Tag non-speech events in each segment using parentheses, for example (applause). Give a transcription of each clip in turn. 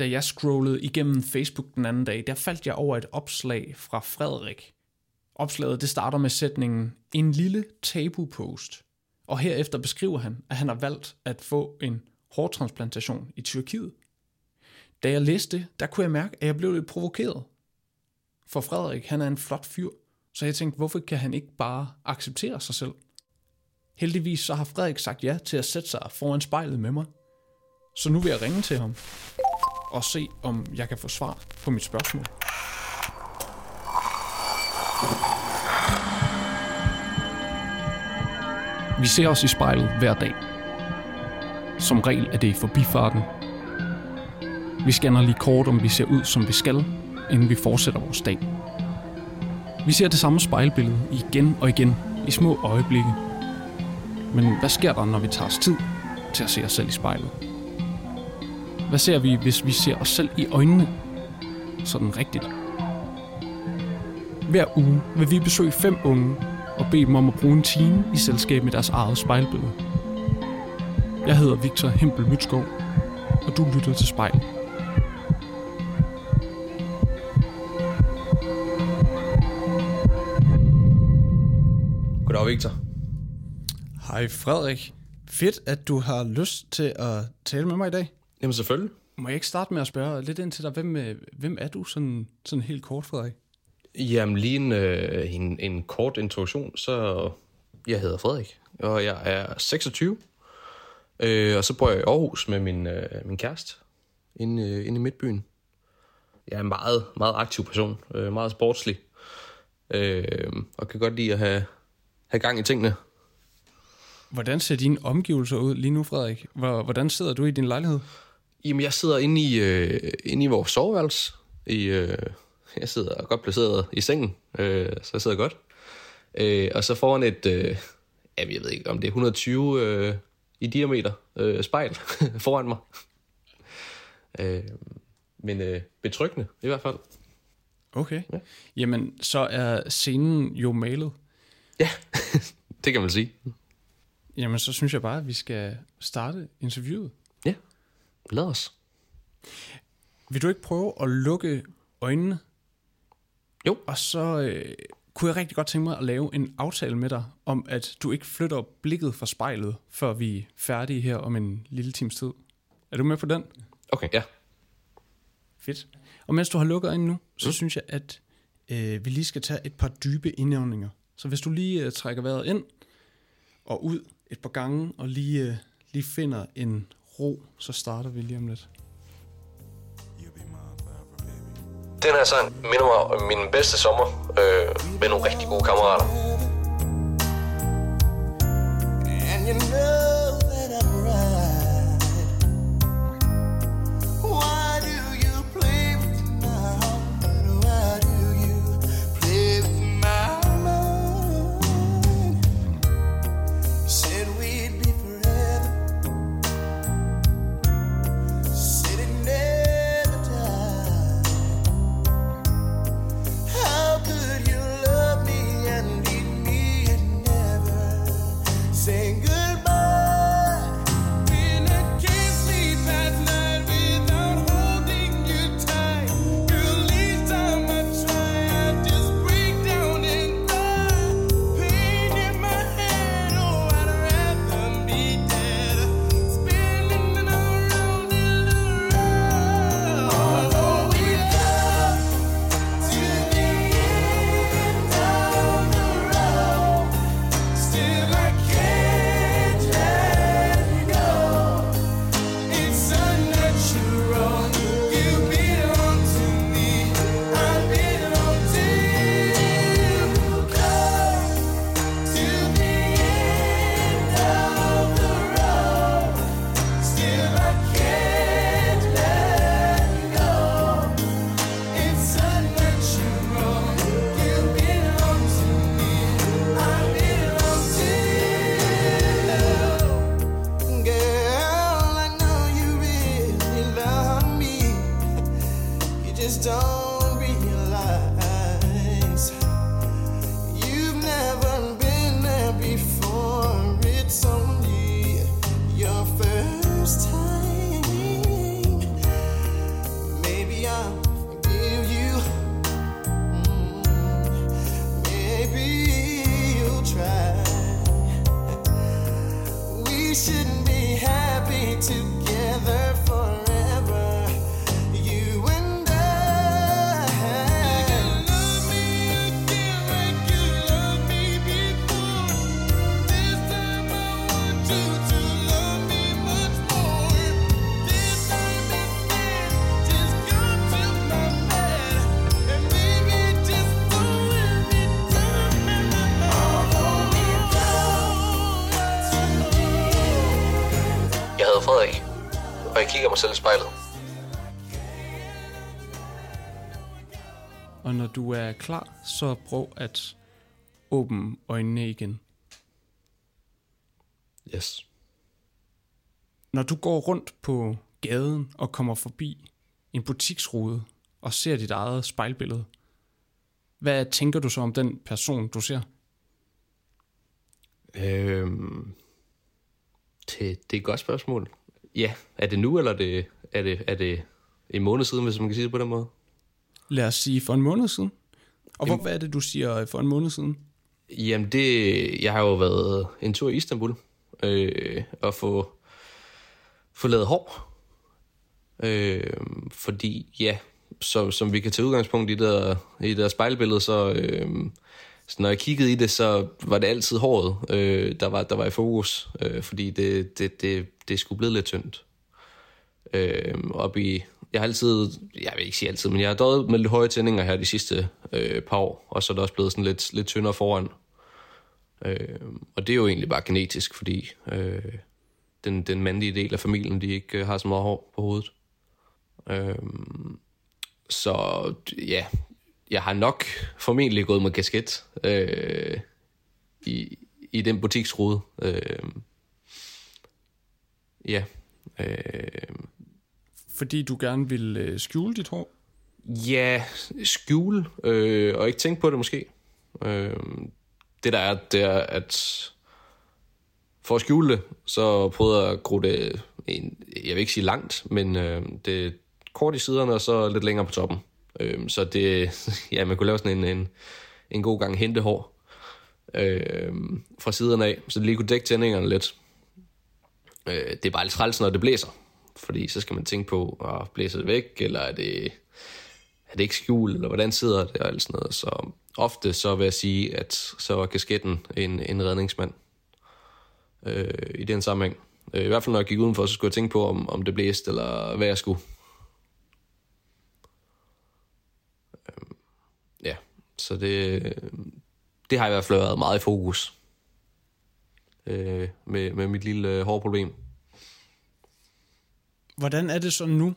da jeg scrollede igennem Facebook den anden dag, der faldt jeg over et opslag fra Frederik. Opslaget det starter med sætningen, en lille tabu-post. Og herefter beskriver han, at han har valgt at få en hårtransplantation i Tyrkiet. Da jeg læste det, der kunne jeg mærke, at jeg blev lidt provokeret. For Frederik, han er en flot fyr, så jeg tænkte, hvorfor kan han ikke bare acceptere sig selv? Heldigvis så har Frederik sagt ja til at sætte sig foran spejlet med mig. Så nu vil jeg ringe til ham og se, om jeg kan få svar på mit spørgsmål. Vi ser os i spejlet hver dag. Som regel er det i forbifarten. Vi scanner lige kort, om vi ser ud, som vi skal, inden vi fortsætter vores dag. Vi ser det samme spejlbillede igen og igen i små øjeblikke. Men hvad sker der, når vi tager os tid til at se os selv i spejlet? Hvad ser vi, hvis vi ser os selv i øjnene? Sådan rigtigt. Hver uge vil vi besøge fem unge og bede dem om at bruge en time i selskab med deres eget spejlbillede. Jeg hedder Victor Hempel Mytskov, og du lytter til spejl. Goddag, Victor. Hej Frederik. Fedt, at du har lyst til at tale med mig i dag. Jamen selvfølgelig. Må jeg ikke starte med at spørge lidt ind til dig, hvem, øh, hvem er du sådan, sådan helt kort, Frederik? Jamen lige en, øh, en, en kort introduktion, så jeg hedder Frederik, og jeg er 26. Øh, og så bor jeg i Aarhus med min, øh, min kæreste inde, øh, inde i Midtbyen. Jeg er en meget, meget aktiv person, øh, meget sportslig, øh, og kan godt lide at have, have gang i tingene. Hvordan ser dine omgivelser ud lige nu, Frederik? Hvor- Hvordan sidder du i din lejlighed? Jamen, jeg sidder inde i, øh, inde i vores soveværelse. I, øh, jeg sidder godt placeret i sengen, øh, så jeg sidder godt. Øh, og så foran et, øh, jamen, jeg ved ikke, om det er 120 øh, i diameter øh, spejl (laughs) foran mig. Øh, men øh, betryggende i hvert fald. Okay. Ja. Jamen, så er scenen jo malet. Ja, (laughs) det kan man sige. Jamen, så synes jeg bare, at vi skal starte interviewet. Lad os. Vil du ikke prøve at lukke øjnene? Jo. Og så øh, kunne jeg rigtig godt tænke mig at lave en aftale med dig, om at du ikke flytter blikket fra spejlet, før vi er færdige her om en lille times tid. Er du med på den? Okay, ja. Fedt. Og mens du har lukket øjnene nu, så mm. synes jeg, at øh, vi lige skal tage et par dybe indåndinger. Så hvis du lige øh, trækker vejret ind og ud et par gange, og lige, øh, lige finder en ro, så starter vi lige om lidt. Den her sang minder mig om min bedste sommer øh, med nogle rigtig gode kammerater. And you know that I'm right. Shouldn't be happy together selv i spejlet. Og når du er klar, så prøv at åbne øjnene igen. Yes. Når du går rundt på gaden og kommer forbi en butiksrude og ser dit eget spejlbillede, hvad tænker du så om den person, du ser? Øhm, det, det er et godt spørgsmål. Ja, er det nu, eller er det, er det, er det en måned siden, hvis man kan sige det på den måde? Lad os sige for en måned siden. Og hvor, hvad er det, du siger for en måned siden? Jamen, det, jeg har jo været en tur i Istanbul øh, og få, få lavet hår. Øh, fordi, ja, som, som vi kan tage udgangspunkt i det der, i det der spejlbillede, så, øh, så når jeg kiggede i det, så var det altid håret, øh, der, var, der var i fokus, øh, fordi det, det, det, det skulle blive lidt tyndt. Øh, op i, jeg har altid, jeg vil ikke sige altid, men jeg har døjet med lidt høje tændinger her de sidste øh, par år, og så er det også blevet sådan lidt, lidt tyndere foran. Øh, og det er jo egentlig bare genetisk, fordi øh, den, den mandlige del af familien, de ikke øh, har så meget hår på hovedet. Øh, så ja, jeg har nok formentlig gået med kasket øh, i, i den butiksrude. Øh, ja. Øh, Fordi du gerne vil øh, skjule dit hår? Ja, skjule, øh, og ikke tænke på det måske. Øh, det der er, det er, at for at skjule det, så prøvede jeg at gro det, en, jeg vil ikke sige langt, men øh, det kort i siderne, og så lidt længere på toppen. Øhm, så det, (laughs) ja, man kunne lave sådan en, en, en god gang hentehår øh, fra siderne af, så det lige kunne dække tændingerne lidt. Øh, det er bare lidt træls, når det blæser, fordi så skal man tænke på, at blæse det væk, eller er det, er det ikke skjult, eller hvordan sidder det, og alt sådan noget. Så ofte så vil jeg sige, at så var kasketten en, en redningsmand øh, i den sammenhæng. Øh, I hvert fald når jeg gik udenfor, så skulle jeg tænke på, om, om det blæste, eller hvad jeg skulle. Øh, ja, så det, det har i hvert fald været meget i fokus øh, med, med mit lille øh, hårproblem. Hvordan er det så nu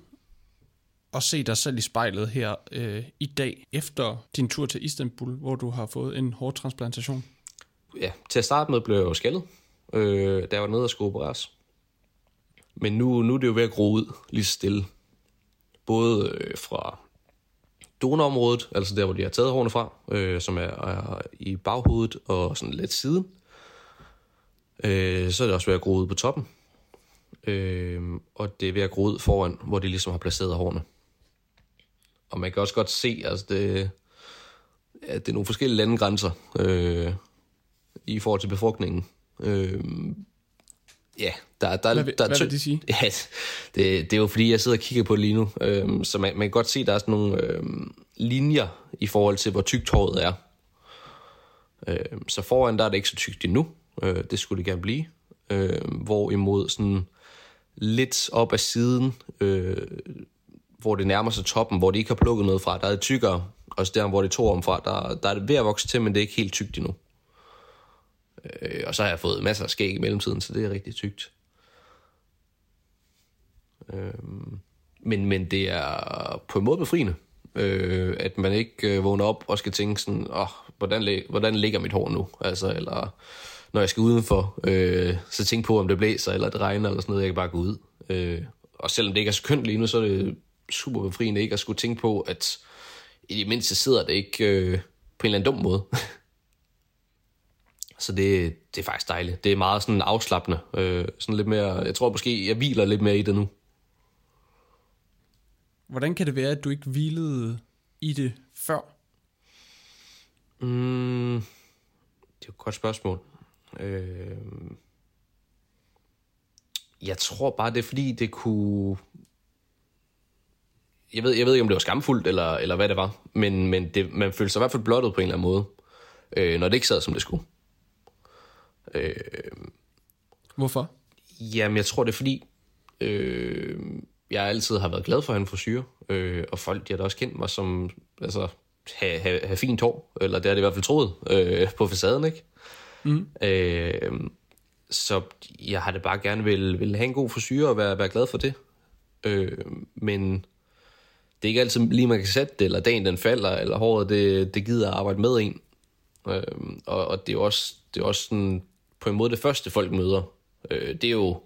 at se dig selv i spejlet her øh, i dag, efter din tur til Istanbul, hvor du har fået en hårtransplantation? ja, til at starte med blev jeg jo skaldet, øh, da jeg var nede og skulle opereres. Men nu, nu er det jo ved at gro ud lige stille. Både øh, fra donorområdet, altså der, hvor de har taget hårene fra, øh, som er, er i baghovedet og sådan lidt siden. Øh, så er det også ved at gro ud på toppen. Øh, og det er ved at gro ud foran, hvor de ligesom har placeret hårene. Og man kan også godt se, altså det, at det er nogle forskellige landegrænser øh, i forhold til befrugtningen. Øh, ja, der, der, Hvad vil- der er hvad vil det sige? Ja, det, det er jo fordi, jeg sidder og kigger på det lige nu. Øh, så man, man kan godt se, at der er sådan nogle øh, linjer i forhold til, hvor tykt håret er. Øh, så foran, der er det ikke så tykt endnu. Øh, det skulle det gerne blive. Øh, hvorimod sådan lidt op ad siden, øh, hvor det nærmer sig toppen, hvor de ikke har plukket noget fra, der er det tykkere. Og så der, hvor det to om fra, der, der er det ved at vokse til, men det er ikke helt tykt endnu. Øh, og så har jeg fået masser af skæg i mellemtiden, så det er rigtig tykt. Øh, men, men det er på en måde befriende, øh, at man ikke øh, vågner op og skal tænke sådan, åh, hvordan, lig- hvordan ligger mit hår nu? Altså, eller når jeg skal udenfor, øh, så tænk på, om det blæser, eller det regner, eller sådan noget, jeg kan bare gå ud. Øh, og selvom det ikke er så kønt lige nu, så er det super befriende ikke at skulle tænke på, at i det mindste sidder det ikke øh, på en eller anden dum måde. (laughs) så det, det er faktisk dejligt. Det er meget sådan afslappende. Øh, sådan lidt mere, jeg tror måske, jeg hviler lidt mere i det nu. Hvordan kan det være, at du ikke hvilede i det før? Mm, det er et godt spørgsmål. Øh, jeg tror bare, det er fordi, det kunne... Jeg ved, jeg ved ikke, om det var skamfuldt, eller, eller hvad det var, men, men det, man følte sig i hvert fald blottet på en eller anden måde, øh, når det ikke sad, som det skulle. Øh, Hvorfor? Jamen, jeg tror, det er fordi, øh, jeg altid har været glad for en frisyr, øh, og folk de har da også kendt mig som, altså, have, have, have fint hår, eller det har de i hvert fald troet øh, på facaden, ikke? Mm. Øh, så jeg har det bare gerne vil, vil have en god frisyr og være, være glad for det. Øh, men det er ikke altid lige, man kan sætte det, eller dagen den falder, eller håret det, det gider at arbejde med en. Øh, og, og det er også, det er også sådan, på en måde det første, folk møder. Øh, det er jo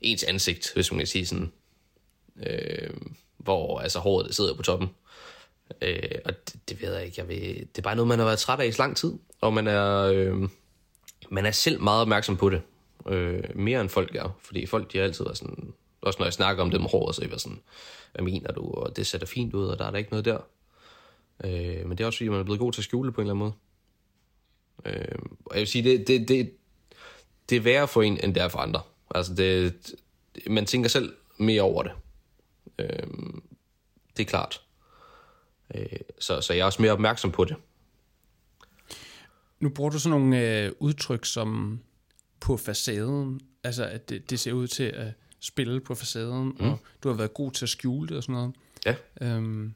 ens ansigt, hvis man kan sige sådan. Øh, hvor altså håret det sidder på toppen. Øh, og det, det ved jeg ikke. Jeg ved, det er bare noget, man har været træt af i så lang tid. Og man er, øh, man er selv meget opmærksom på det. Øh, mere end folk er. Fordi folk de har altid været sådan... Også når jeg snakker om det med håret, så er jeg sådan... Hvad mener du? Og det ser da fint ud, og der er der ikke noget der. Øh, men det er også fordi, man er blevet god til at skjule det på en eller anden måde. Øh, og jeg vil sige, det, det, det, det er værre for en, end det er for andre. Altså, det, man tænker selv mere over det. Øh, det er klart. Øh, så, så jeg er også mere opmærksom på det. Nu bruger du sådan nogle øh, udtryk som på facaden, altså at det, det ser ud til at spille på facaden, mm. og du har været god til at skjule det og sådan noget. Ja. Øhm,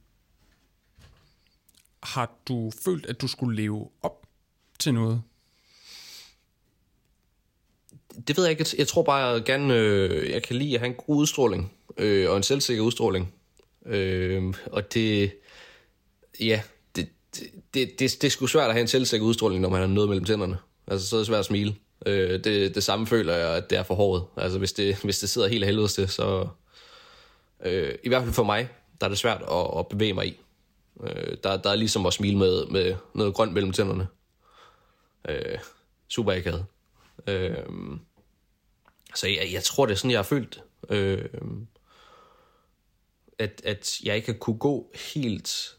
har du følt, at du skulle leve op til noget? Det ved jeg ikke. Jeg tror bare, jeg gerne øh, jeg kan lide at have en god udstråling, øh, og en selvsikker udstråling. Øh, og det, ja, det, det, det, det, det er sgu svært at have en selvsikker udstråling, når man har noget mellem tænderne. Altså, så er det svært at smile. Øh, det, det samme føler jeg, at det er for håret. Altså, hvis det, hvis det sidder helt helvedes helvede til, så... Øh, I hvert fald for mig, der er det svært at, at bevæge mig i. Øh, der, der er ligesom at smile med, med noget grønt mellem tænderne. Øh, super akavet. Øh, så jeg, jeg tror, det er sådan, jeg har følt det. Øh, at, at jeg ikke har kunne gå helt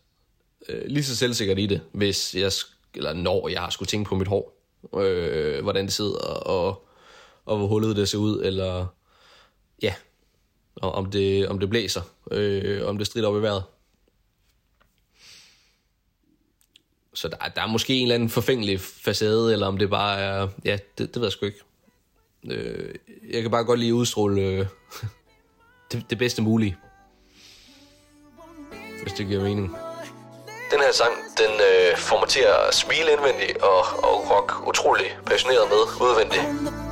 øh, lige så selvsikkert i det, hvis jeg, eller når jeg har skulle tænke på mit hår, øh, hvordan det sidder, og, og hvor hullet det ser ud, eller ja, og om det, om det blæser, øh, om det strider op i vejret. Så der, der er måske en eller anden forfængelig facade, eller om det bare er, ja, det, det ved jeg sgu ikke. Øh, jeg kan bare godt lige udstråle øh, (laughs) det, det bedste mulige. Hvis det giver mening. Den her sang, den øh, får mig til at smile indvendigt og, og rock utrolig passioneret med udvendigt.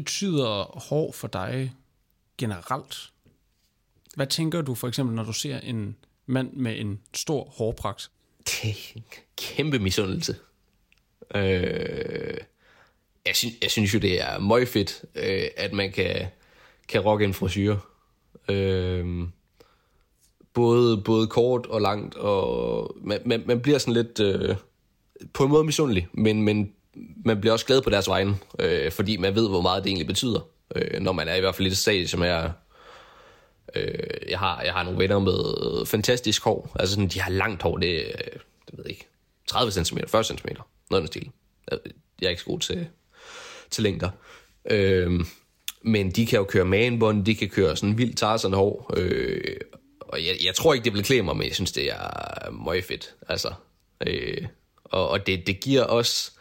Betyder hår for dig generelt? Hvad tænker du for eksempel, når du ser en mand med en stor hårpragt? Det er en kæmpe misundelse. Øh, jeg, synes, jeg synes jo, det er meget fedt, øh, at man kan, kan rocke en frisyr. Øh, både, både kort og langt, og man, man, man bliver sådan lidt øh, på en måde misundelig, men, men man bliver også glad på deres vegne, øh, fordi man ved, hvor meget det egentlig betyder, øh, når man er i hvert fald lidt stadie, som er Øh, jeg, har, jeg har nogle venner med fantastisk hår. Altså sådan, de har langt hår. Det, øh, det ved jeg ikke, 30 cm, 40 cm. Noget af den stil. Jeg, jeg er ikke så god til, til længder. Øh, men de kan jo køre manbånd, de kan køre sådan vildt tarsen hår. Øh, og jeg, jeg tror ikke, det bliver klæde mig, men jeg synes, det er meget fedt. Altså, øh, og, og det, det giver også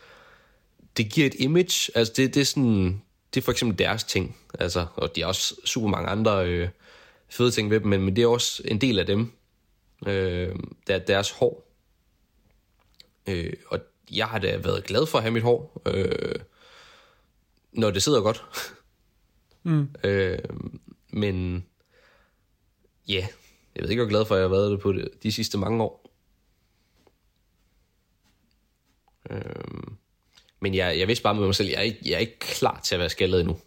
det giver et image. Altså det, det er sådan, det er for eksempel deres ting. Altså, og de har også super mange andre øh, fede ting ved dem, men, men det er også en del af dem. Øh, der, deres hår. Øh, og jeg har da været glad for at have mit hår, øh, når det sidder godt. (laughs) mm. øh, men ja, jeg ved ikke, hvor glad for, at jeg har været det på det, de sidste mange år. Øh, men jeg, jeg vidste bare med mig selv, jeg er, ikke, jeg er ikke klar til at være skaldet endnu.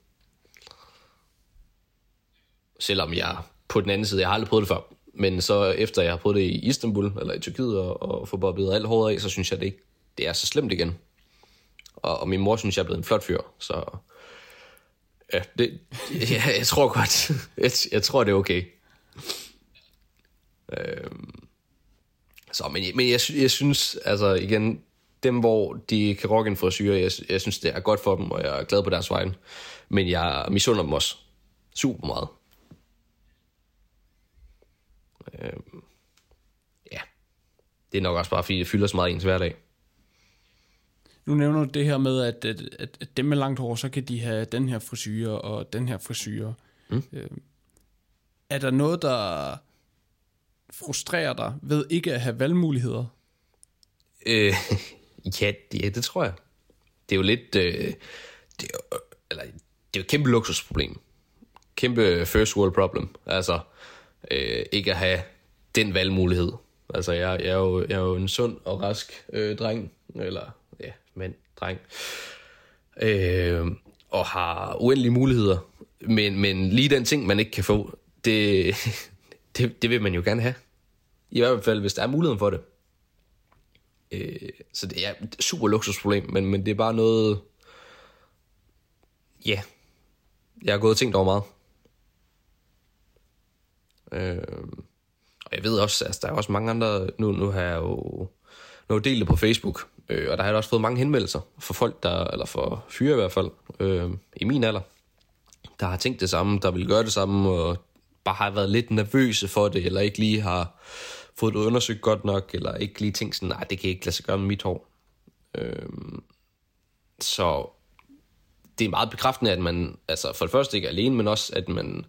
Selvom jeg på den anden side, jeg har aldrig prøvet det før. Men så efter jeg har prøvet det i Istanbul, eller i Tyrkiet, og, og få bobbet alt håret af, så synes jeg, det ikke det er så slemt igen. Og, og min mor synes, jeg er blevet en flot fyr, så ja, det, (laughs) ja jeg tror godt, (laughs) jeg, jeg tror, det er okay. Øhm, så, men, men jeg, jeg synes, altså igen, dem, hvor de kan rocke en frisyr, jeg, jeg synes, det er godt for dem, og jeg er glad på deres vegne. Men jeg misunder dem også super meget. Øhm, ja, det er nok også bare, fordi det fylder så meget i ens hverdag. Nu nævner du det her med, at, at, at, dem med langt hår, så kan de have den her frisyr og den her frisyr. Mm. Øh, er der noget, der frustrerer dig ved ikke at have valgmuligheder? Øh, (laughs) ja, det, ja, det tror jeg. Det er jo lidt... Øh, det, er jo, eller, det er jo et kæmpe luksusproblem. Kæmpe first world problem. Altså, øh, ikke at have den valgmulighed. Altså, jeg, jeg, er, jo, jeg er jo en sund og rask øh, dreng. Eller, ja, mand, dreng. Øh, og har uendelige muligheder. Men, men lige den ting, man ikke kan få, det, (laughs) det, det vil man jo gerne have. I hvert fald, hvis der er muligheden for det. Øh, så det er et super luksusproblem, men, men det er bare noget... Ja, jeg har gået og tænkt over meget. Øh, og jeg ved også, altså der er også mange andre... Nu, nu har jeg jo nu har jeg delt det på Facebook, øh, og der har jeg også fået mange henvendelser for folk, der, eller for fyre i hvert fald, øh, i min alder, der har tænkt det samme, der vil gøre det samme, og bare har været lidt nervøse for det, eller ikke lige har fået det undersøgt godt nok, eller ikke lige tænkt sådan, nej, det kan ikke lade sig gøre med mit hår. Øhm, så det er meget bekræftende, at man altså for det første ikke er alene, men også, at man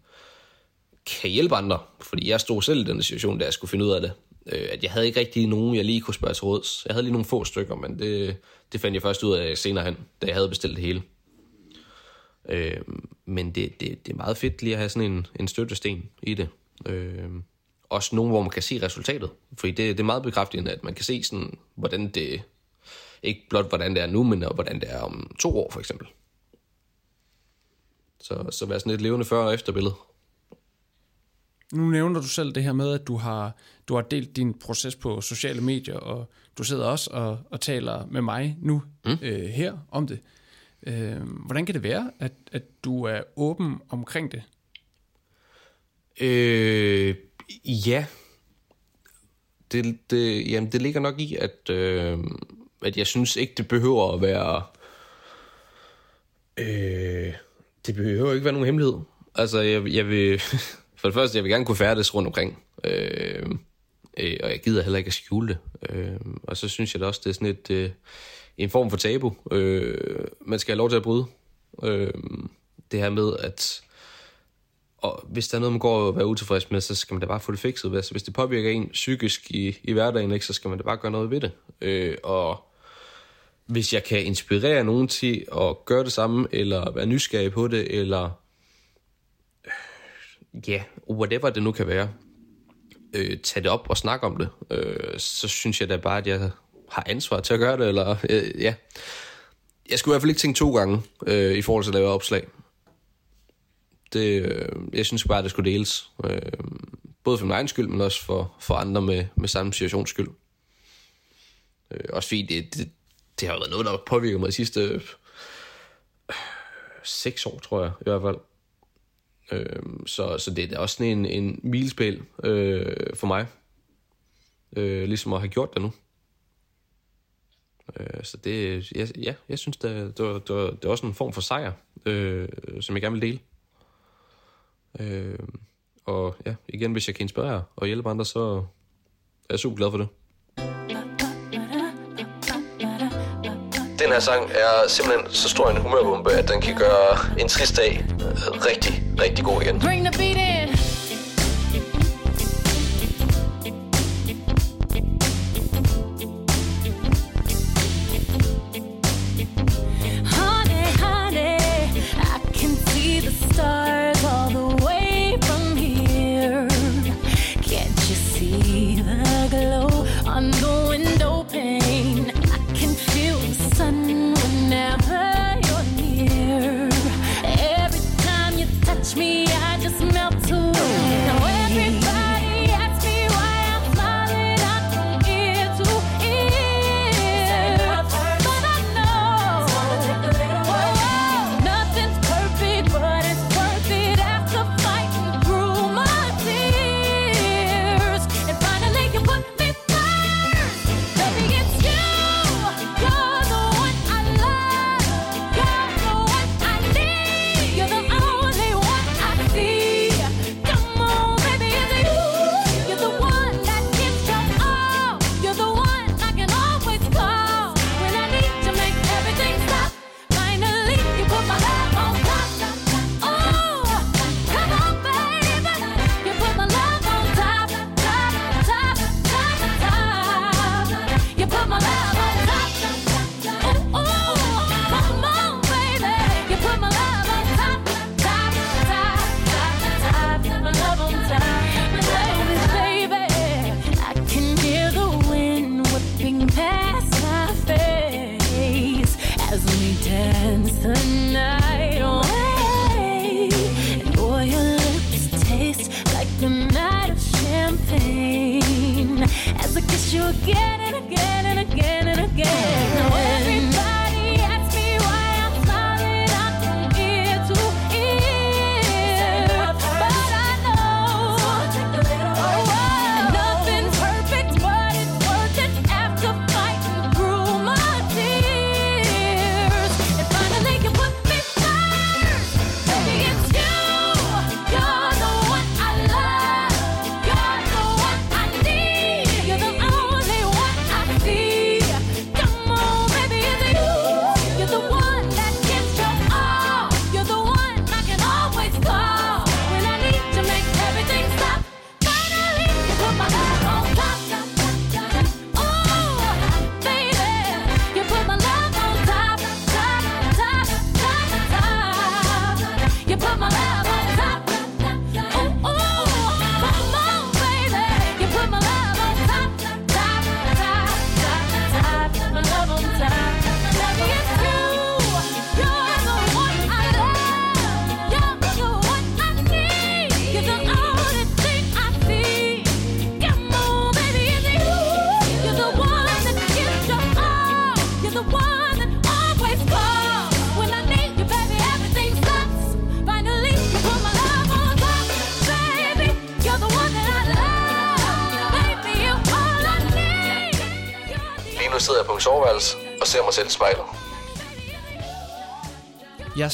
kan hjælpe andre. Fordi jeg stod selv i den situation, da jeg skulle finde ud af det. Øh, at jeg havde ikke rigtig nogen, jeg lige kunne spørge til råds. Jeg havde lige nogle få stykker, men det, det fandt jeg først ud af senere hen, da jeg havde bestilt det hele. Øh, men det, det, det er meget fedt lige at have sådan en, en støttesten i det. Øh, også nogen, hvor man kan se resultatet. Fordi det, det er meget bekræftende, at man kan se sådan, hvordan det, ikke blot hvordan det er nu, men hvordan det er om to år for eksempel. Så, så være sådan et levende før- og efterbillede. Nu nævner du selv det her med, at du har, du har delt din proces på sociale medier, og du sidder også og, og taler med mig nu mm. øh, her om det. Øh, hvordan kan det være, at, at du er åben omkring det? Øh, ja. Det, det, jamen, det ligger nok i, at, øh, at jeg synes ikke, det behøver at være... Øh, det behøver ikke være nogen hemmelighed. Altså, jeg, jeg vil... (laughs) For det første, jeg vil gerne kunne færdes rundt omkring. Øh, øh, og jeg gider heller ikke at skjule det. Øh, og så synes jeg da også, det er sådan et, øh, en form for tabu. Øh, man skal have lov til at bryde. Øh, det her med, at og hvis der er noget, man går og er utilfreds med, så skal man da bare få det fikset. Altså, hvis det påvirker en psykisk i, i hverdagen, ikke, så skal man da bare gøre noget ved det. Øh, og hvis jeg kan inspirere nogen til at gøre det samme, eller være nysgerrig på det, eller øh, ja, yeah, whatever det nu kan være, øh, tage det op og snakke om det, øh, så synes jeg da bare, at jeg har ansvar til at gøre det, eller øh, ja. Jeg skulle i hvert fald ikke tænke to gange øh, i forhold til at lave opslag. Det, øh, jeg synes bare, at det skulle deles. Øh, både for min egen skyld, men også for, for andre med, med samme situations skyld. Øh, også fordi det, det, det har været noget, der har påvirket mig de sidste øh, seks år, tror jeg i hvert fald. Øh, så, så det er også sådan en, en milespæl øh, for mig. Øh, ligesom at have gjort det nu. Øh, så det, ja, ja jeg synes, det, det, var, det, var, det var også en form for sejr, øh, som jeg gerne vil dele. Øh, og ja, igen, hvis jeg kan inspirere og hjælpe andre, så er jeg super glad for det. Den her sang er simpelthen så stor en humørbombe, at den kan gøre en trist dag rigtig, rigtig god igen. Bring the beat in.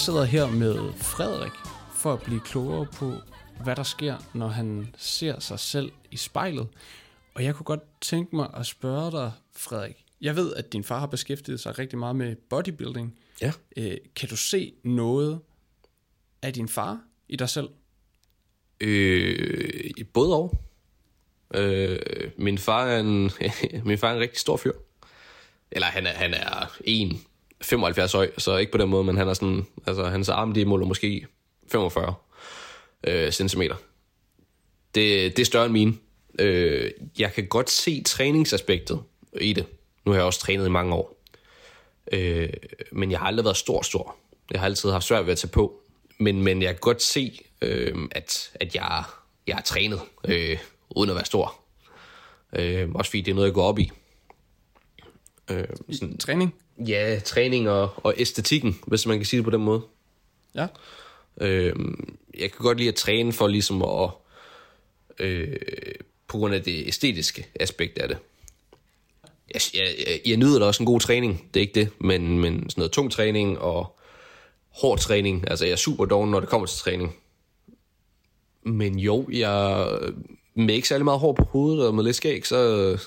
Sidder her med Frederik for at blive klogere på, hvad der sker, når han ser sig selv i spejlet. Og jeg kunne godt tænke mig at spørge dig, Frederik. Jeg ved, at din far har beskæftiget sig rigtig meget med bodybuilding. Ja. Øh, kan du se noget af din far i dig selv? Øh, både og. Øh, min, far er en, (laughs) min far er en rigtig stor fyr. Eller han er, han er 1, 75 høj, så ikke på den måde, men han er sådan, altså hans arm, de måler måske 45 øh, centimeter. Det, det er større end mine. Øh, jeg kan godt se træningsaspektet i det. Nu har jeg også trænet i mange år. Øh, men jeg har aldrig været stor, stor. Jeg har altid haft svært ved at tage på. Men, men jeg kan godt se, øh, at, at jeg, jeg er trænet, øh, uden at være stor. Øh, også fordi det er noget, jeg går op i. Øh, sådan, Træning? ja, træning og, og æstetikken, hvis man kan sige det på den måde. Ja. Øh, jeg kan godt lide at træne for ligesom at, øh, på grund af det æstetiske aspekt af det. Jeg, jeg, jeg, nyder da også en god træning, det er ikke det, men, men sådan noget tung træning og hård træning, altså jeg er super doven, når det kommer til træning. Men jo, jeg med ikke særlig meget hår på hovedet og med lidt skæg, så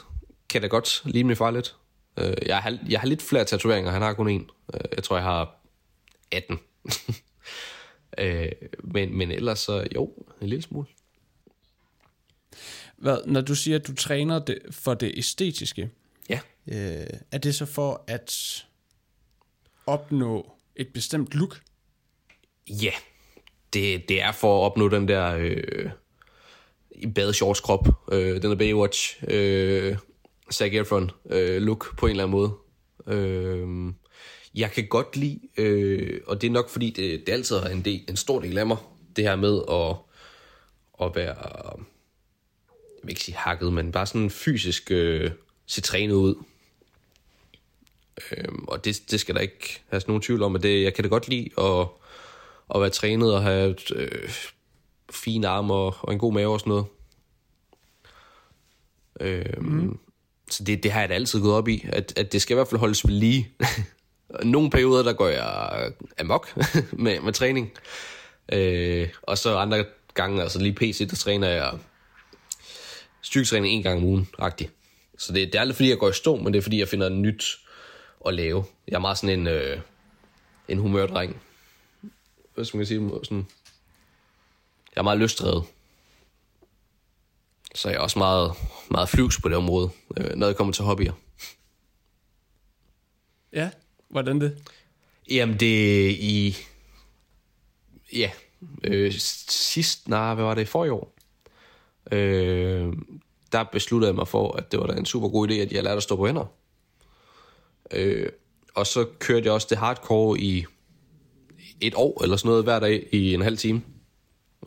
kan det godt ligne min far lidt. Øh, Jeg har, jeg har lidt flere tatoveringer, han har kun en. Øh, Jeg tror, jeg har 18. (laughs) Øh, men, men ellers så jo, en lille smule. Hvad, når du siger, at du træner det for det æstetiske, Ja. øh, er det så for at opnå et bestemt look? Ja, det, det er for at opnå den der øh, badeshorts krop, øh, den der Baywatch, øh, Zac Efron øh, look på en eller anden måde. Øh, jeg kan godt lide, øh, og det er nok fordi, det, det altid har en, del, en stor del af mig, det her med at, at være, jeg vil ikke sige hakket, men bare sådan fysisk øh, se trænet ud. Øh, og det, det skal der ikke have nogen tvivl om, at det, jeg kan da godt lide at, at være trænet og have et, øh, fine arme og, og en god mave og sådan noget. Øh, mm. Så det, det har jeg da altid gået op i, at, at det skal i hvert fald holdes ved lige. (laughs) Nogle perioder, der går jeg amok (laughs) med, med træning. Øh, og så andre gange, altså lige PC, der træner jeg styrketræning en gang om ugen, agtigt. Så det, det er aldrig fordi, jeg går i stå, men det er fordi, jeg finder nyt at lave. Jeg er meget sådan en, øh, en humørdreng. Hvad skal man sige? Sådan, jeg er meget lystdrevet. Så jeg er også meget, meget flyvs på det område, øh, når det kommer til hobbyer. Ja, hvordan det? Jamen, det er i... Ja, øh, sidst, nej, hvad var det, for i år? Øh, der besluttede jeg mig for, at det var da en super god idé, at jeg lærte at stå på hænder. Øh, og så kørte jeg også det hardcore i et år eller sådan noget hver dag i en halv time.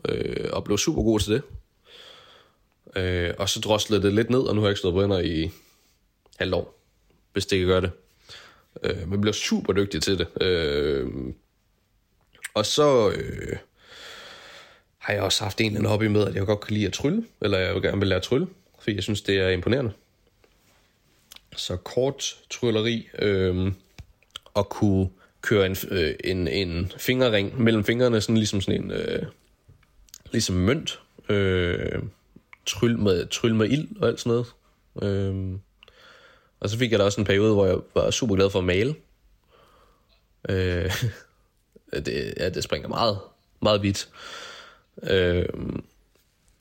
Øh, og blev super god til det. Øh, og så droslede det lidt ned, og nu har jeg ikke stået på i halvt år, hvis det kan gøre det. Øh, men blev super dygtig til det. Øh, og så øh, har jeg også haft en eller anden hobby med, at jeg godt kan lide at trylle, eller jeg vil gerne vil lære at trylle, fordi jeg synes, det er imponerende. Så kort trylleri, øh, og kunne køre en, øh, en, en fingerring mellem fingrene, sådan ligesom sådan en, øh, ligesom mønt, øh, tryl med, tryl med ild og alt sådan noget. Øhm, og så fik jeg da også en periode, hvor jeg var super glad for at male. Øh, (laughs) det, ja, det springer meget, meget vidt. Øh,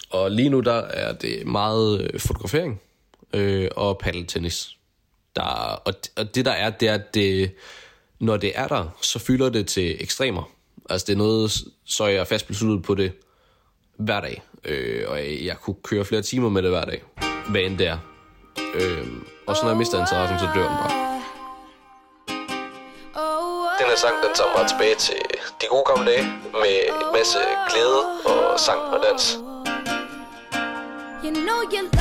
og lige nu der er det meget øh, fotografering øh, og paddeltennis. Der, og, og det der er, det er, at det, når det er der, så fylder det til ekstremer. Altså det er noget, så er jeg fast besluttet på det hver dag. Øh, og jeg, jeg kunne køre flere timer med det hver dag. Hvad end det er. Øh, og så når jeg mister interessen, så dør den bare. Den her sang, den tager mig tilbage til de gode gamle dage med en masse glæde og sang og dans. You know you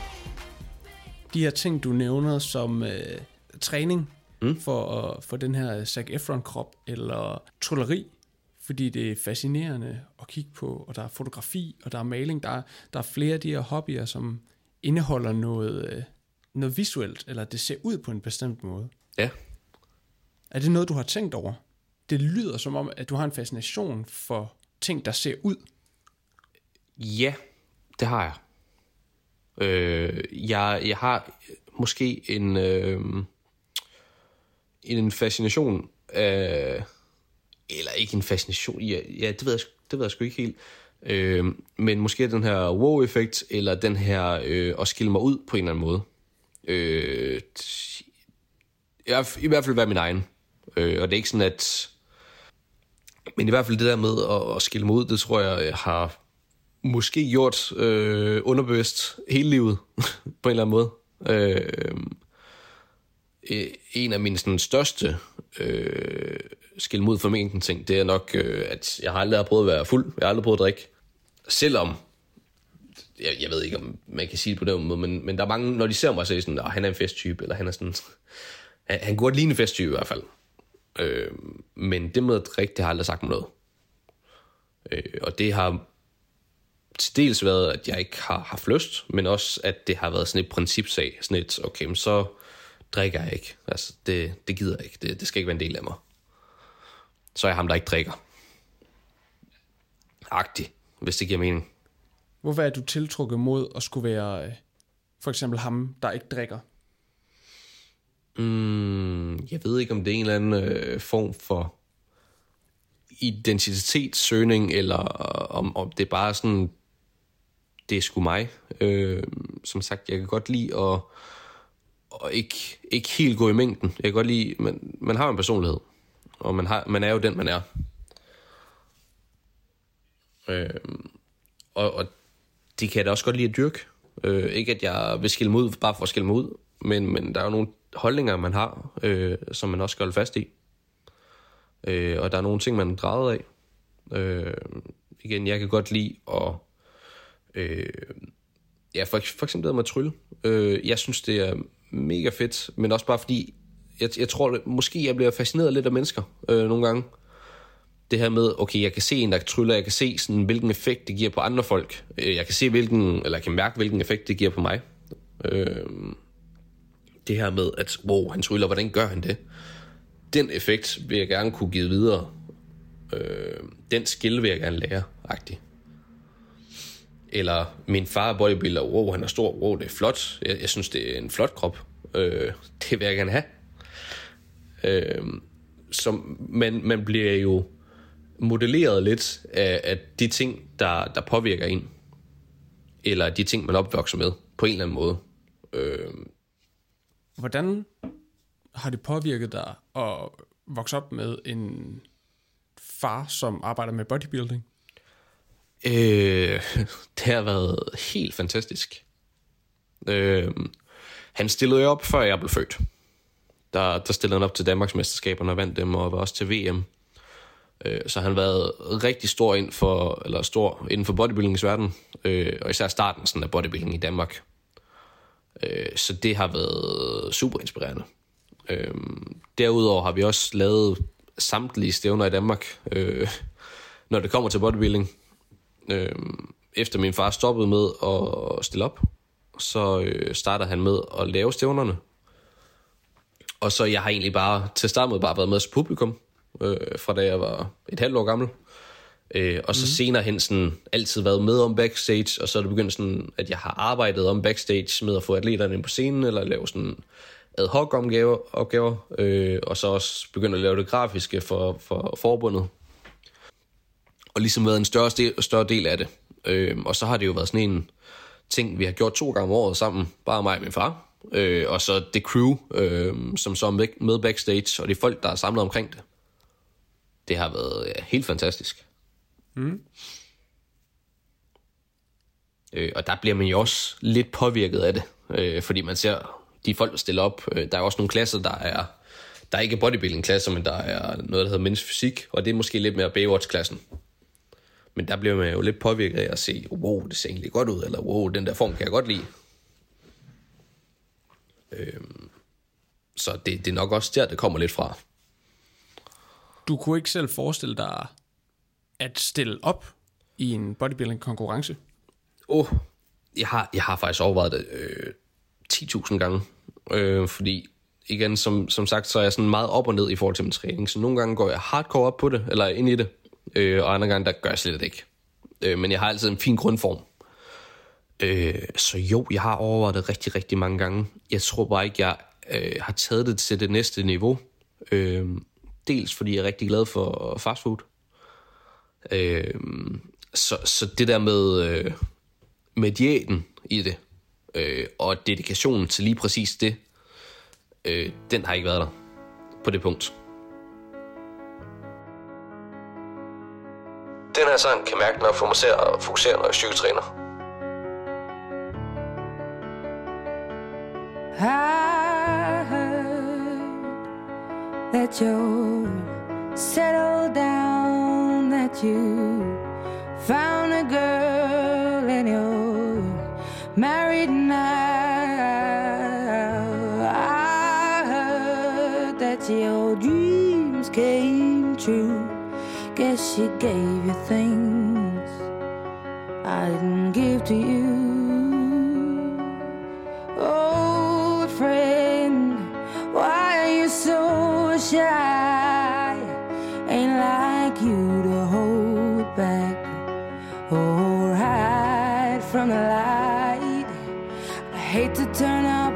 De her ting, du nævner som øh, træning mm. for, at, for den her Zac Efron-krop, eller trylleri, fordi det er fascinerende at kigge på, og der er fotografi, og der er maling, der er, der er flere af de her hobbyer, som indeholder noget, øh, noget visuelt, eller det ser ud på en bestemt måde. Ja. Er det noget, du har tænkt over? Det lyder som om, at du har en fascination for ting, der ser ud. Ja, det har jeg. Øh, jeg, jeg har måske en, øh, en fascination af... Eller ikke en fascination, ja, ja det, ved jeg, det ved jeg sgu ikke helt. Øh, men måske den her wow-effekt, eller den her øh, at skille mig ud på en eller anden måde. Øh, jeg, I hvert fald være min egen. Øh, og det er ikke sådan, at... Men i hvert fald det der med at, at skille mig ud, det tror jeg jeg har måske gjort øh, underbevidst hele livet, (laughs) på en eller anden måde. Øh, øh, en af mine sådan, største øh, skil mod for mængden ting, det er nok, øh, at jeg har aldrig prøvet at være fuld. Jeg har aldrig prøvet at drikke. Selvom, jeg, jeg ved ikke, om man kan sige det på den måde, men, men der er mange, når de ser mig, så er de sådan, at han er en festtype, eller han er sådan, (laughs) han, han kunne godt ligne en festtype i hvert fald. Øh, men det med at drikke, det har aldrig sagt mig noget. Øh, og det har til dels været, at jeg ikke har haft lyst, men også, at det har været sådan et principsag. Sådan et, okay, men så drikker jeg ikke. Altså, det, det gider jeg ikke. Det, det skal ikke være en del af mig. Så er jeg ham, der ikke drikker. Agtig, hvis det giver mening. Hvorfor er du tiltrukket mod at skulle være øh, for eksempel ham, der ikke drikker? Mm, jeg ved ikke, om det er en eller anden øh, form for identitetssøgning, eller om, om det er bare sådan, det er sgu mig. Øh, som sagt, jeg kan godt lide at, at ikke, ikke helt gå i mængden. Jeg kan godt lide, man, man har en personlighed, og man, har, man er jo den, man er. Øh, og, og det kan jeg da også godt lide at dyrke. Øh, ikke at jeg vil skille mig ud, bare for at skille mig ud, men, men der er jo nogle holdninger, man har, øh, som man også skal holde fast i. Øh, og der er nogle ting, man er drejet af. Øh, igen, jeg kan godt lide at... Øh, ja, for, for eksempel det med at trylle. Øh, jeg synes, det er mega fedt, men også bare fordi, jeg, jeg tror, måske jeg bliver fascineret lidt af mennesker øh, nogle gange. Det her med, okay, jeg kan se en, der tryller, jeg kan se, sådan, hvilken effekt det giver på andre folk. Øh, Jeg kan se, hvilken, eller jeg kan mærke, hvilken effekt det giver på mig. Øh, det her med, at wow, han tryller, hvordan gør han det? Den effekt vil jeg gerne kunne give videre. Øh, den skill vil jeg gerne lære, agtigt. Eller min far er bodybuilder, wow, han er stor, wow, det er flot. Jeg, jeg synes, det er en flot krop. Øh, det vil jeg gerne have. Øh, som, men man bliver jo modelleret lidt af, af de ting, der, der påvirker en. Eller de ting, man opvokser med, på en eller anden måde. Øh, Hvordan har det påvirket dig at vokse op med en far, som arbejder med bodybuilding? Øh, (laughs) det har været helt fantastisk. Øh, han stillede jo op, før jeg blev født. Der, der stillede han op til Danmarksmesterskaberne og vandt dem, og var også til VM. Øh, så han har været rigtig stor inden for, eller stor inden for bodybuildingsverdenen, øh, og især starten sådan af bodybuilding i Danmark. Øh, så det har været super inspirerende. Øh, derudover har vi også lavet samtlige stævner i Danmark, øh, når det kommer til bodybuilding. Øh, efter min far stoppede med at stille op, så øh, starter han med at lave stævnerne. Og så jeg har egentlig bare til start med bare været med som publikum, øh, fra da jeg var et halvt år gammel. Øh, og så mm. senere hen sådan, altid været med om backstage, og så er det begyndt sådan, at jeg har arbejdet om backstage med at få atleterne ind på scenen, eller lave sådan ad hoc opgaver, opgaver øh, og så også begyndt at lave det grafiske for, for forbundet. Og ligesom været en større, del, større del af det. Øhm, og så har det jo været sådan en ting, vi har gjort to gange om året sammen, bare mig og min far. Øh, og så det crew, øh, som så er med, med backstage, og de folk, der er samlet omkring det. Det har været ja, helt fantastisk. Mm. Øh, og der bliver man jo også lidt påvirket af det, øh, fordi man ser de folk, der stiller op. Øh, der er også nogle klasser, der er der er ikke bodybuilding-klasser, men der er noget, der hedder menneskelig fysik, og det er måske lidt mere Baywatch-klassen. Men der bliver man jo lidt påvirket af at se, wow, det ser egentlig godt ud, eller wow, den der form kan jeg godt lide. Øhm, så det, det er nok også der, det kommer lidt fra. Du kunne ikke selv forestille dig at stille op i en bodybuilding-konkurrence? Åh, oh, jeg, har, jeg har faktisk overvejet det øh, 10.000 gange. Øh, fordi igen, som, som sagt, så er jeg sådan meget op og ned i forhold til min træning. Så nogle gange går jeg hardcore op på det, eller ind i det. Øh, og andre gange, der gør jeg slet ikke. Øh, men jeg har altid en fin grundform. Øh, så jo, jeg har overvejet det rigtig, rigtig mange gange. Jeg tror bare ikke, jeg øh, har taget det til det næste niveau. Øh, dels fordi jeg er rigtig glad for fastfood. Øh, så, så det der med, øh, med diæten i det, øh, og dedikationen til lige præcis det, øh, den har ikke været der på det punkt. Den her sang kan mærke, når jeg fokuserer, fokuserer når jeg styrketræner. I heard that you settled down, that you found a girl and you're married now. I heard that your dreams came true. Guess she gave you things I didn't give to you. Old friend, why are you so shy? Ain't like you to hold back or hide from the light. I hate to turn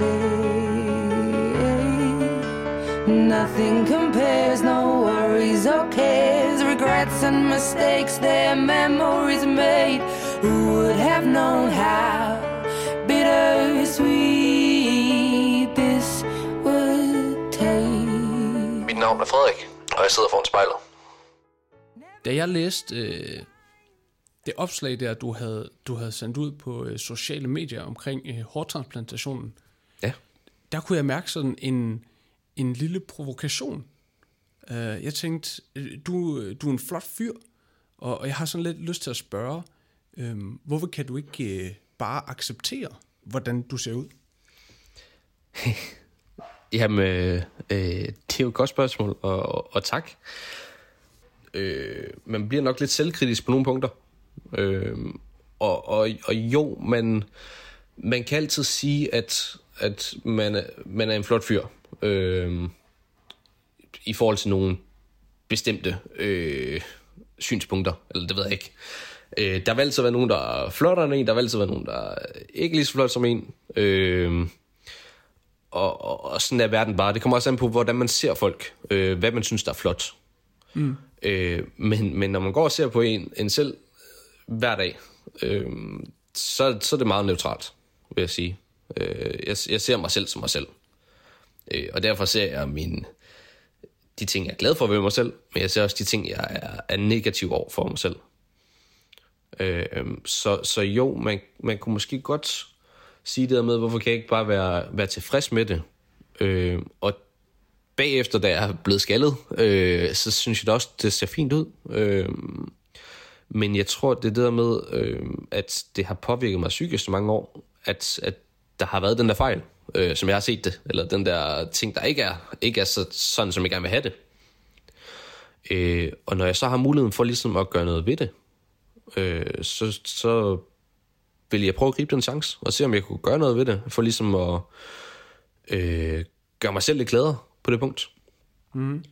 instead. Nothing compares, no worries or cares, regrets and mistakes, their memories made. Who would have known how bittersweet this would taste? Mit navn er Frederik, og jeg sidder foran spejlet. Da jeg læste øh, det opslag der, du havde, du havde sendt ud på øh, sociale medier omkring øh, hårtransplantationen, Ja. der kunne jeg mærke sådan en, en lille provokation. Uh, jeg tænkte, du, du er en flot fyr, og, og jeg har sådan lidt lyst til at spørge, øhm, hvorfor kan du ikke øh, bare acceptere, hvordan du ser ud? (laughs) Jamen, øh, øh, det er jo et godt spørgsmål, og, og, og tak. Øh, man bliver nok lidt selvkritisk på nogle punkter. Øh, og, og, og jo, man, man kan altid sige, at, at man, er, man er en flot fyr. Øh, I forhold til nogle bestemte øh, synspunkter, eller det ved jeg ikke. Øh, der vil altid være nogen, der er flottere end en, der vil altid være nogen, der er ikke lige så flot som en. Øh, og, og, og sådan er verden bare. Det kommer også an på, hvordan man ser folk. Øh, hvad man synes, der er flot. Mm. Øh, men, men når man går og ser på en, en selv hver dag, øh, så, så er det meget neutralt, vil jeg sige. Øh, jeg, jeg ser mig selv som mig selv. Øh, og derfor ser jeg mine, de ting, jeg er glad for ved mig selv, men jeg ser også de ting, jeg er, er negativ over for mig selv. Øh, så, så jo, man, man kunne måske godt sige det der med, hvorfor kan jeg ikke bare være, være tilfreds med det? Øh, og bagefter, da jeg er blevet skaldet, øh, så synes jeg da også, det ser fint ud. Øh, men jeg tror, det er det der med, øh, at det har påvirket mig psykisk så mange år, at, at der har været den der fejl, øh, som jeg har set det, eller den der ting, der ikke er, ikke er så, sådan, som jeg gerne vil have det. Øh, og når jeg så har muligheden for ligesom at gøre noget ved det, øh, så, så vil jeg prøve at gribe den chance, og se om jeg kunne gøre noget ved det, for ligesom at øh, gøre mig selv lidt gladere på det punkt. Mm-hmm.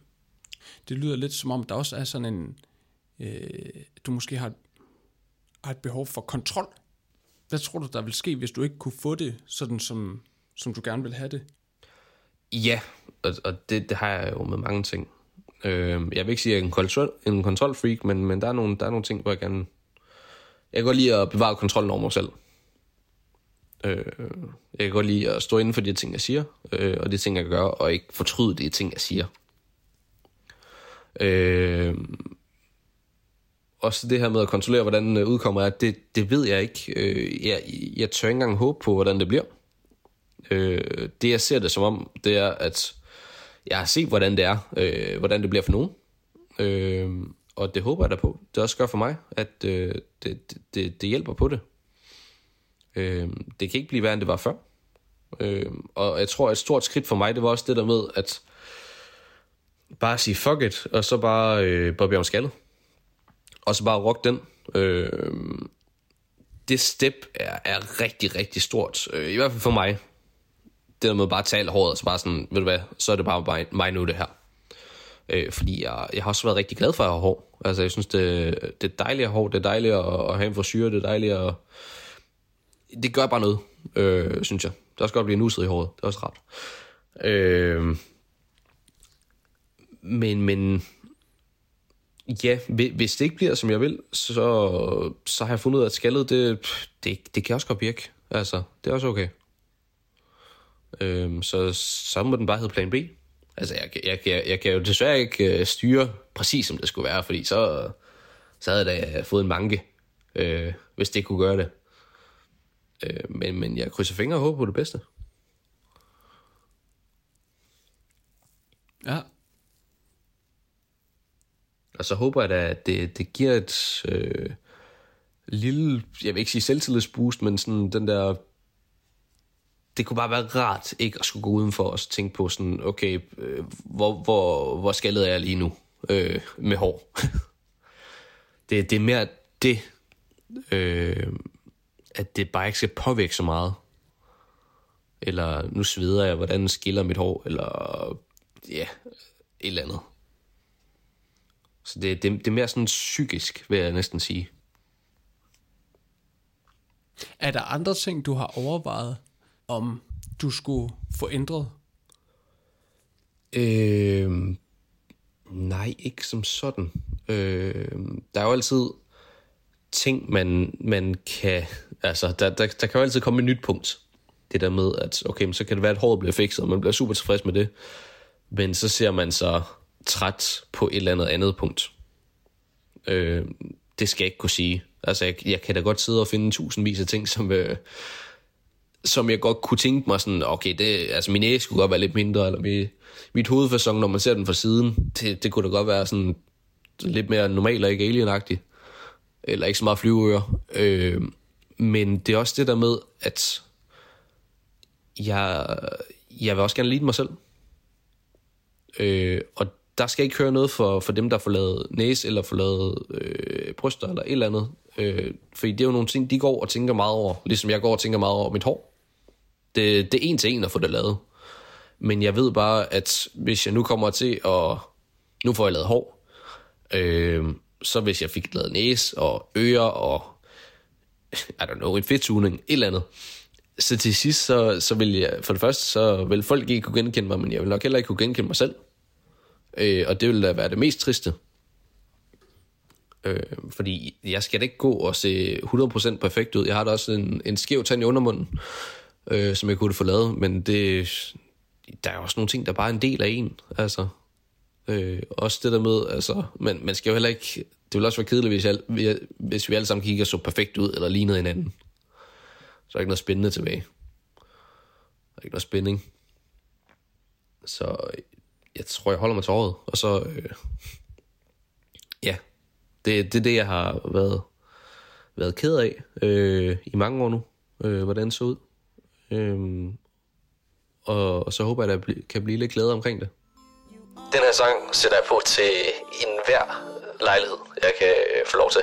Det lyder lidt som om, der også er sådan en... Øh, du måske har, har et behov for kontrol. Hvad tror du, der vil ske, hvis du ikke kunne få det, sådan som, som du gerne vil have det? Ja, og, og det, det har jeg jo med mange ting. Øh, jeg vil ikke sige, at jeg er en, kontrol, en kontrolfreak, men, men der, er nogle, der er nogle ting, hvor jeg gerne... Jeg kan godt lide at bevare kontrollen over mig selv. Øh, jeg kan godt lide at stå inden for de ting, jeg siger, øh, og de ting, jeg gør, og ikke fortryde de ting, jeg siger. Øh, også det her med at kontrollere, hvordan øh, udkommer er, det, det ved jeg ikke. Øh, jeg, jeg tør ikke engang håbe på, hvordan det bliver. Øh, det jeg ser det som om, det er, at jeg har set, hvordan det er, øh, hvordan det bliver for nogen. Øh, og det håber jeg da på. Det også gør for mig, at øh, det, det, det hjælper på det. Øh, det kan ikke blive værre, end det var før. Øh, og jeg tror, et stort skridt for mig, det var også det der med, at bare sige fuck it, og så bare øh, Bobby om skaldet. Og så bare rock den. Øh, det step er, er rigtig, rigtig stort. Øh, I hvert fald for mig. Det der med bare at tale håret, og så bare sådan, ved du hvad, så er det bare mig, mig nu det her. Øh, fordi jeg, jeg har også været rigtig glad for at have hår. Altså, jeg synes, det, det er dejligt at have hår, det er dejligt at, at have en forsyre, det er dejligt at... Det gør bare noget, øh, synes jeg. Det er også godt at blive nusset i håret, det er også rart. Øh, men, men ja, hvis det ikke bliver, som jeg vil, så, så har jeg fundet ud af, at skaldet, det, det, det kan også godt virke. Altså, det er også okay. Øhm, så, så må den bare hedde plan B. Altså, jeg, jeg, jeg, jeg kan jo desværre ikke øh, styre præcis, som det skulle være, fordi så, så havde jeg da fået en manke, øh, hvis det kunne gøre det. Øh, men, men jeg krydser fingre og håber på det bedste. Ja. Og så håber jeg da, at det, det giver et øh, lille, jeg vil ikke sige selvtillidsboost, men sådan den der, det kunne bare være rart ikke at skulle gå udenfor og tænke på sådan, okay, øh, hvor, hvor, hvor skaldet er jeg lige nu øh, med hår. (laughs) det, det er mere det, øh, at det bare ikke skal påvirke så meget. Eller nu sveder jeg, hvordan skiller mit hår, eller ja, et eller andet. Så det, det, det er mere sådan psykisk, vil jeg næsten sige. Er der andre ting, du har overvejet, om du skulle få ændret? Øh, nej, ikke som sådan. Øh, der er jo altid ting, man, man kan... Altså, der, der, der kan jo altid komme et nyt punkt. Det der med, at okay, så kan det være, at håret bliver fikset, og man bliver super tilfreds med det. Men så ser man så træt på et eller andet andet punkt. Øh, det skal jeg ikke kunne sige. Altså, jeg, jeg kan da godt sidde og finde tusindvis af ting, som, øh, som jeg godt kunne tænke mig sådan, okay, det, altså min næse skulle godt være lidt mindre, eller mit, mit hovedfasong, når man ser den fra siden, det, det kunne da godt være sådan lidt mere normal og ikke alienagtig, Eller ikke så meget flyveører. Øh, men det er også det der med, at jeg, jeg vil også gerne lide mig selv. Øh, og der skal ikke høre noget for, for dem, der får lavet næse, eller får lavet øh, bryster, eller et eller andet. Øh, fordi det er jo nogle ting, de går og tænker meget over, ligesom jeg går og tænker meget over mit hår. Det, det er en til en at få det lavet. Men jeg ved bare, at hvis jeg nu kommer til at... Nu får jeg lavet hår. Øh, så hvis jeg fik lavet næse og ører og... I don't know, en fedtuning, et eller andet. Så til sidst, så, så vil jeg... For det første, så vil folk ikke kunne genkende mig, men jeg vil nok heller ikke kunne genkende mig selv. Øh, og det ville da være det mest triste. Øh, fordi jeg skal da ikke gå og se 100% perfekt ud. Jeg har da også en, en skæv tand i undermunden, øh, som jeg kunne få lavet, men det, der er også nogle ting, der bare er en del af en. Altså, øh, også det der med, altså, man, man skal jo heller ikke, det ville også være kedeligt, hvis, jeg, hvis vi alle sammen kigger så perfekt ud, eller lignede hinanden. Så er der ikke noget spændende tilbage. Der er ikke noget spænding. Så jeg tror, jeg holder mig til året. Og så, øh, ja, det, det er det, jeg har været, været ked af øh, i mange år nu, øh, hvordan det så ud. Øh, og, og så håber jeg, at der bl- kan blive lidt glæde omkring det. Den her sang sætter jeg på til enhver lejlighed, jeg kan øh, få lov til.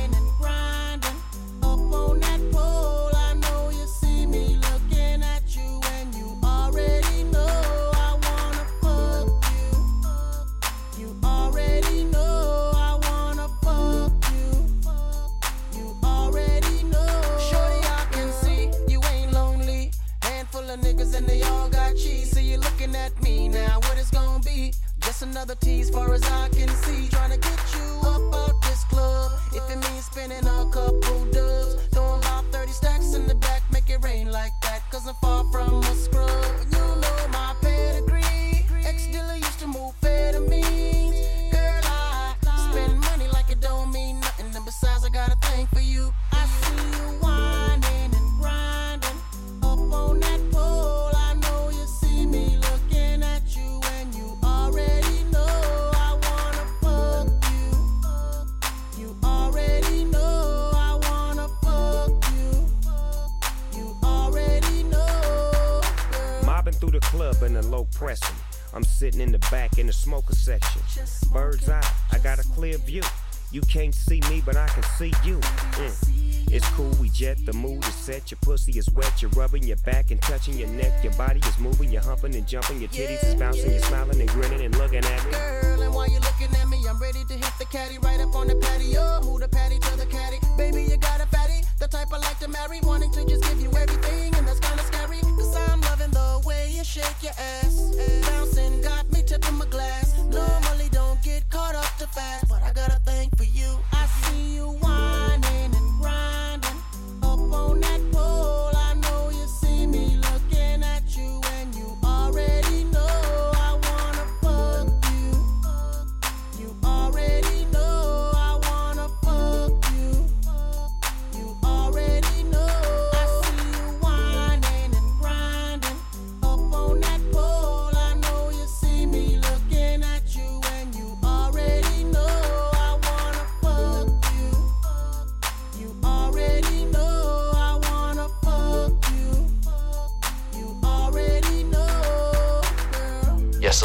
Niggas and they all got cheese. So you're looking at me now. What it's gonna be? Just another tease, far as I can see. Trying to get you up out this club. If it means spending a couple dubs, throwing about 30 stacks in the back, make it rain like that. Cause I'm far from see you. Mm. It's cool, we jet, the mood is set. Your pussy is wet, you're rubbing your back and touching your neck. Your body is moving, you're humping and jumping. Your titties is bouncing, you're smiling and grinning and looking at me. girl, and while you're looking at me, I'm ready to hit the caddy right up on the patio. Move the patty to the caddy. Baby, you got a fatty, the type I like to marry. Wanting to just give you everything, and that's kinda scary. Cause I'm loving the way you shake your ass. Bouncing got me tipping my glass.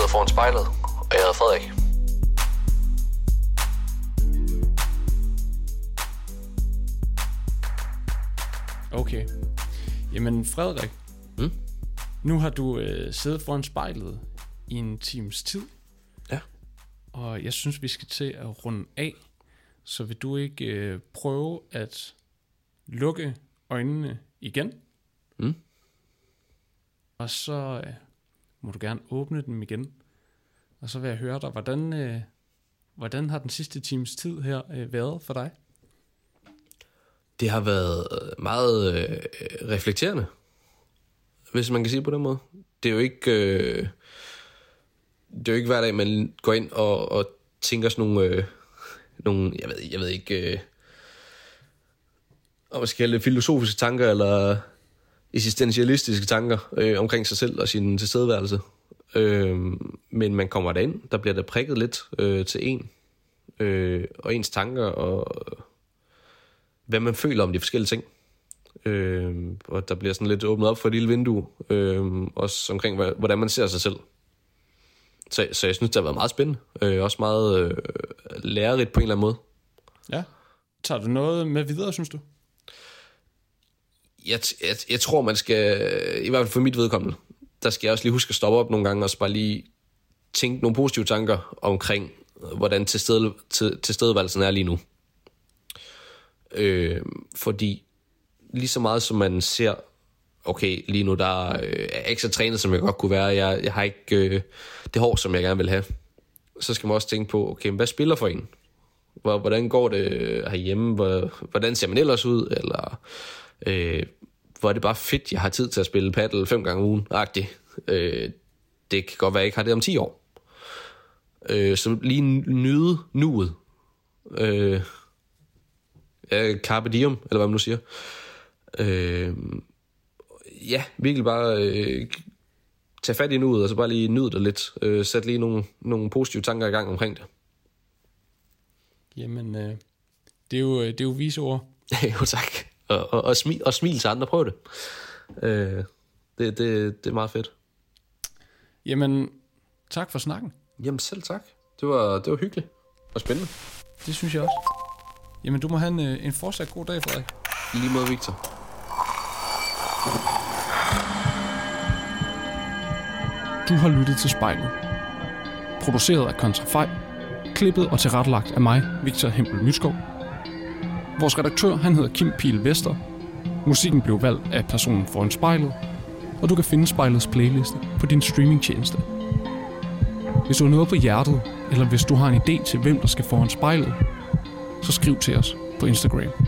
Sidder foran spejlet, og jeg hedder Frederik. Okay. Jamen, Frederik. Mm? Nu har du øh, siddet foran spejlet i en times tid. Ja. Og jeg synes, vi skal til at runde af. Så vil du ikke øh, prøve at lukke øjnene igen. Mm. Og så øh, må du gerne åbne dem igen. Og så vil jeg høre dig, hvordan, øh, hvordan har den sidste times tid her øh, været for dig? Det har været øh, meget øh, reflekterende, hvis man kan sige på den måde. Det er jo ikke, øh, det er jo ikke hver dag, man går ind og, og tænker sådan nogle, øh, nogle jeg, ved, jeg ved ikke, øh, om man skal kalde det filosofiske tanker, eller eksistentialistiske tanker øh, omkring sig selv og sin tilstedeværelse. Øh, men man kommer derind, der bliver der prikket lidt øh, til en, øh, og ens tanker, og hvad man føler om de forskellige ting. Øh, og der bliver sådan lidt åbnet op for et lille vindue, øh, også omkring, hvordan man ser sig selv. Så, så jeg synes, det har været meget spændende. Øh, også meget øh, lærerigt på en eller anden måde. Ja. Tager du noget med videre, synes du? Jeg, jeg, jeg tror, man skal, i hvert fald for mit vedkommende, der skal jeg også lige huske at stoppe op nogle gange, og så bare lige tænke nogle positive tanker omkring, hvordan tilstede, til, tilstedeværelsen er lige nu. Øh, fordi lige så meget som man ser, okay, lige nu der øh, er jeg ikke så trænet, som jeg godt kunne være, jeg, jeg har ikke øh, det hår, som jeg gerne vil have, så skal man også tænke på, okay, hvad spiller for en? Hvordan går det øh, herhjemme? Hvordan ser man ellers ud? Eller øh, hvor er det bare fedt, jeg har tid til at spille paddle fem gange om ugen, agtigt. Øh, det kan godt være, jeg ikke har det om 10 år. Øh, så lige nyde nuet. Øh, ja, carpe diem, eller hvad man nu siger. Øh, ja, virkelig bare øh, tage fat i nuet, og så bare lige nyde det lidt. Øh, sæt lige nogle, nogle positive tanker i gang omkring det. Jamen, øh, det, er jo, det er jo vise ord. (laughs) jo, tak. Og, og, og, smil, og smil til andre, prøv det. Øh, det, det. Det er meget fedt. Jamen, tak for snakken. Jamen selv tak. Det var, det var hyggeligt og spændende. Det synes jeg også. Jamen, du må have en, øh, en fortsat god dag, Frederik. I lige måde, Victor. Du har lyttet til spejlet. Produceret af Kontrafej. Klippet og tilrettelagt af mig, Victor Hempel Myskov. Vores redaktør, han hedder Kim Pil Vester. Musikken blev valgt af personen foran spejlet. Og du kan finde spejlets playliste på din streamingtjeneste. Hvis du har noget på hjertet, eller hvis du har en idé til, hvem der skal foran spejlet, så skriv til os på Instagram.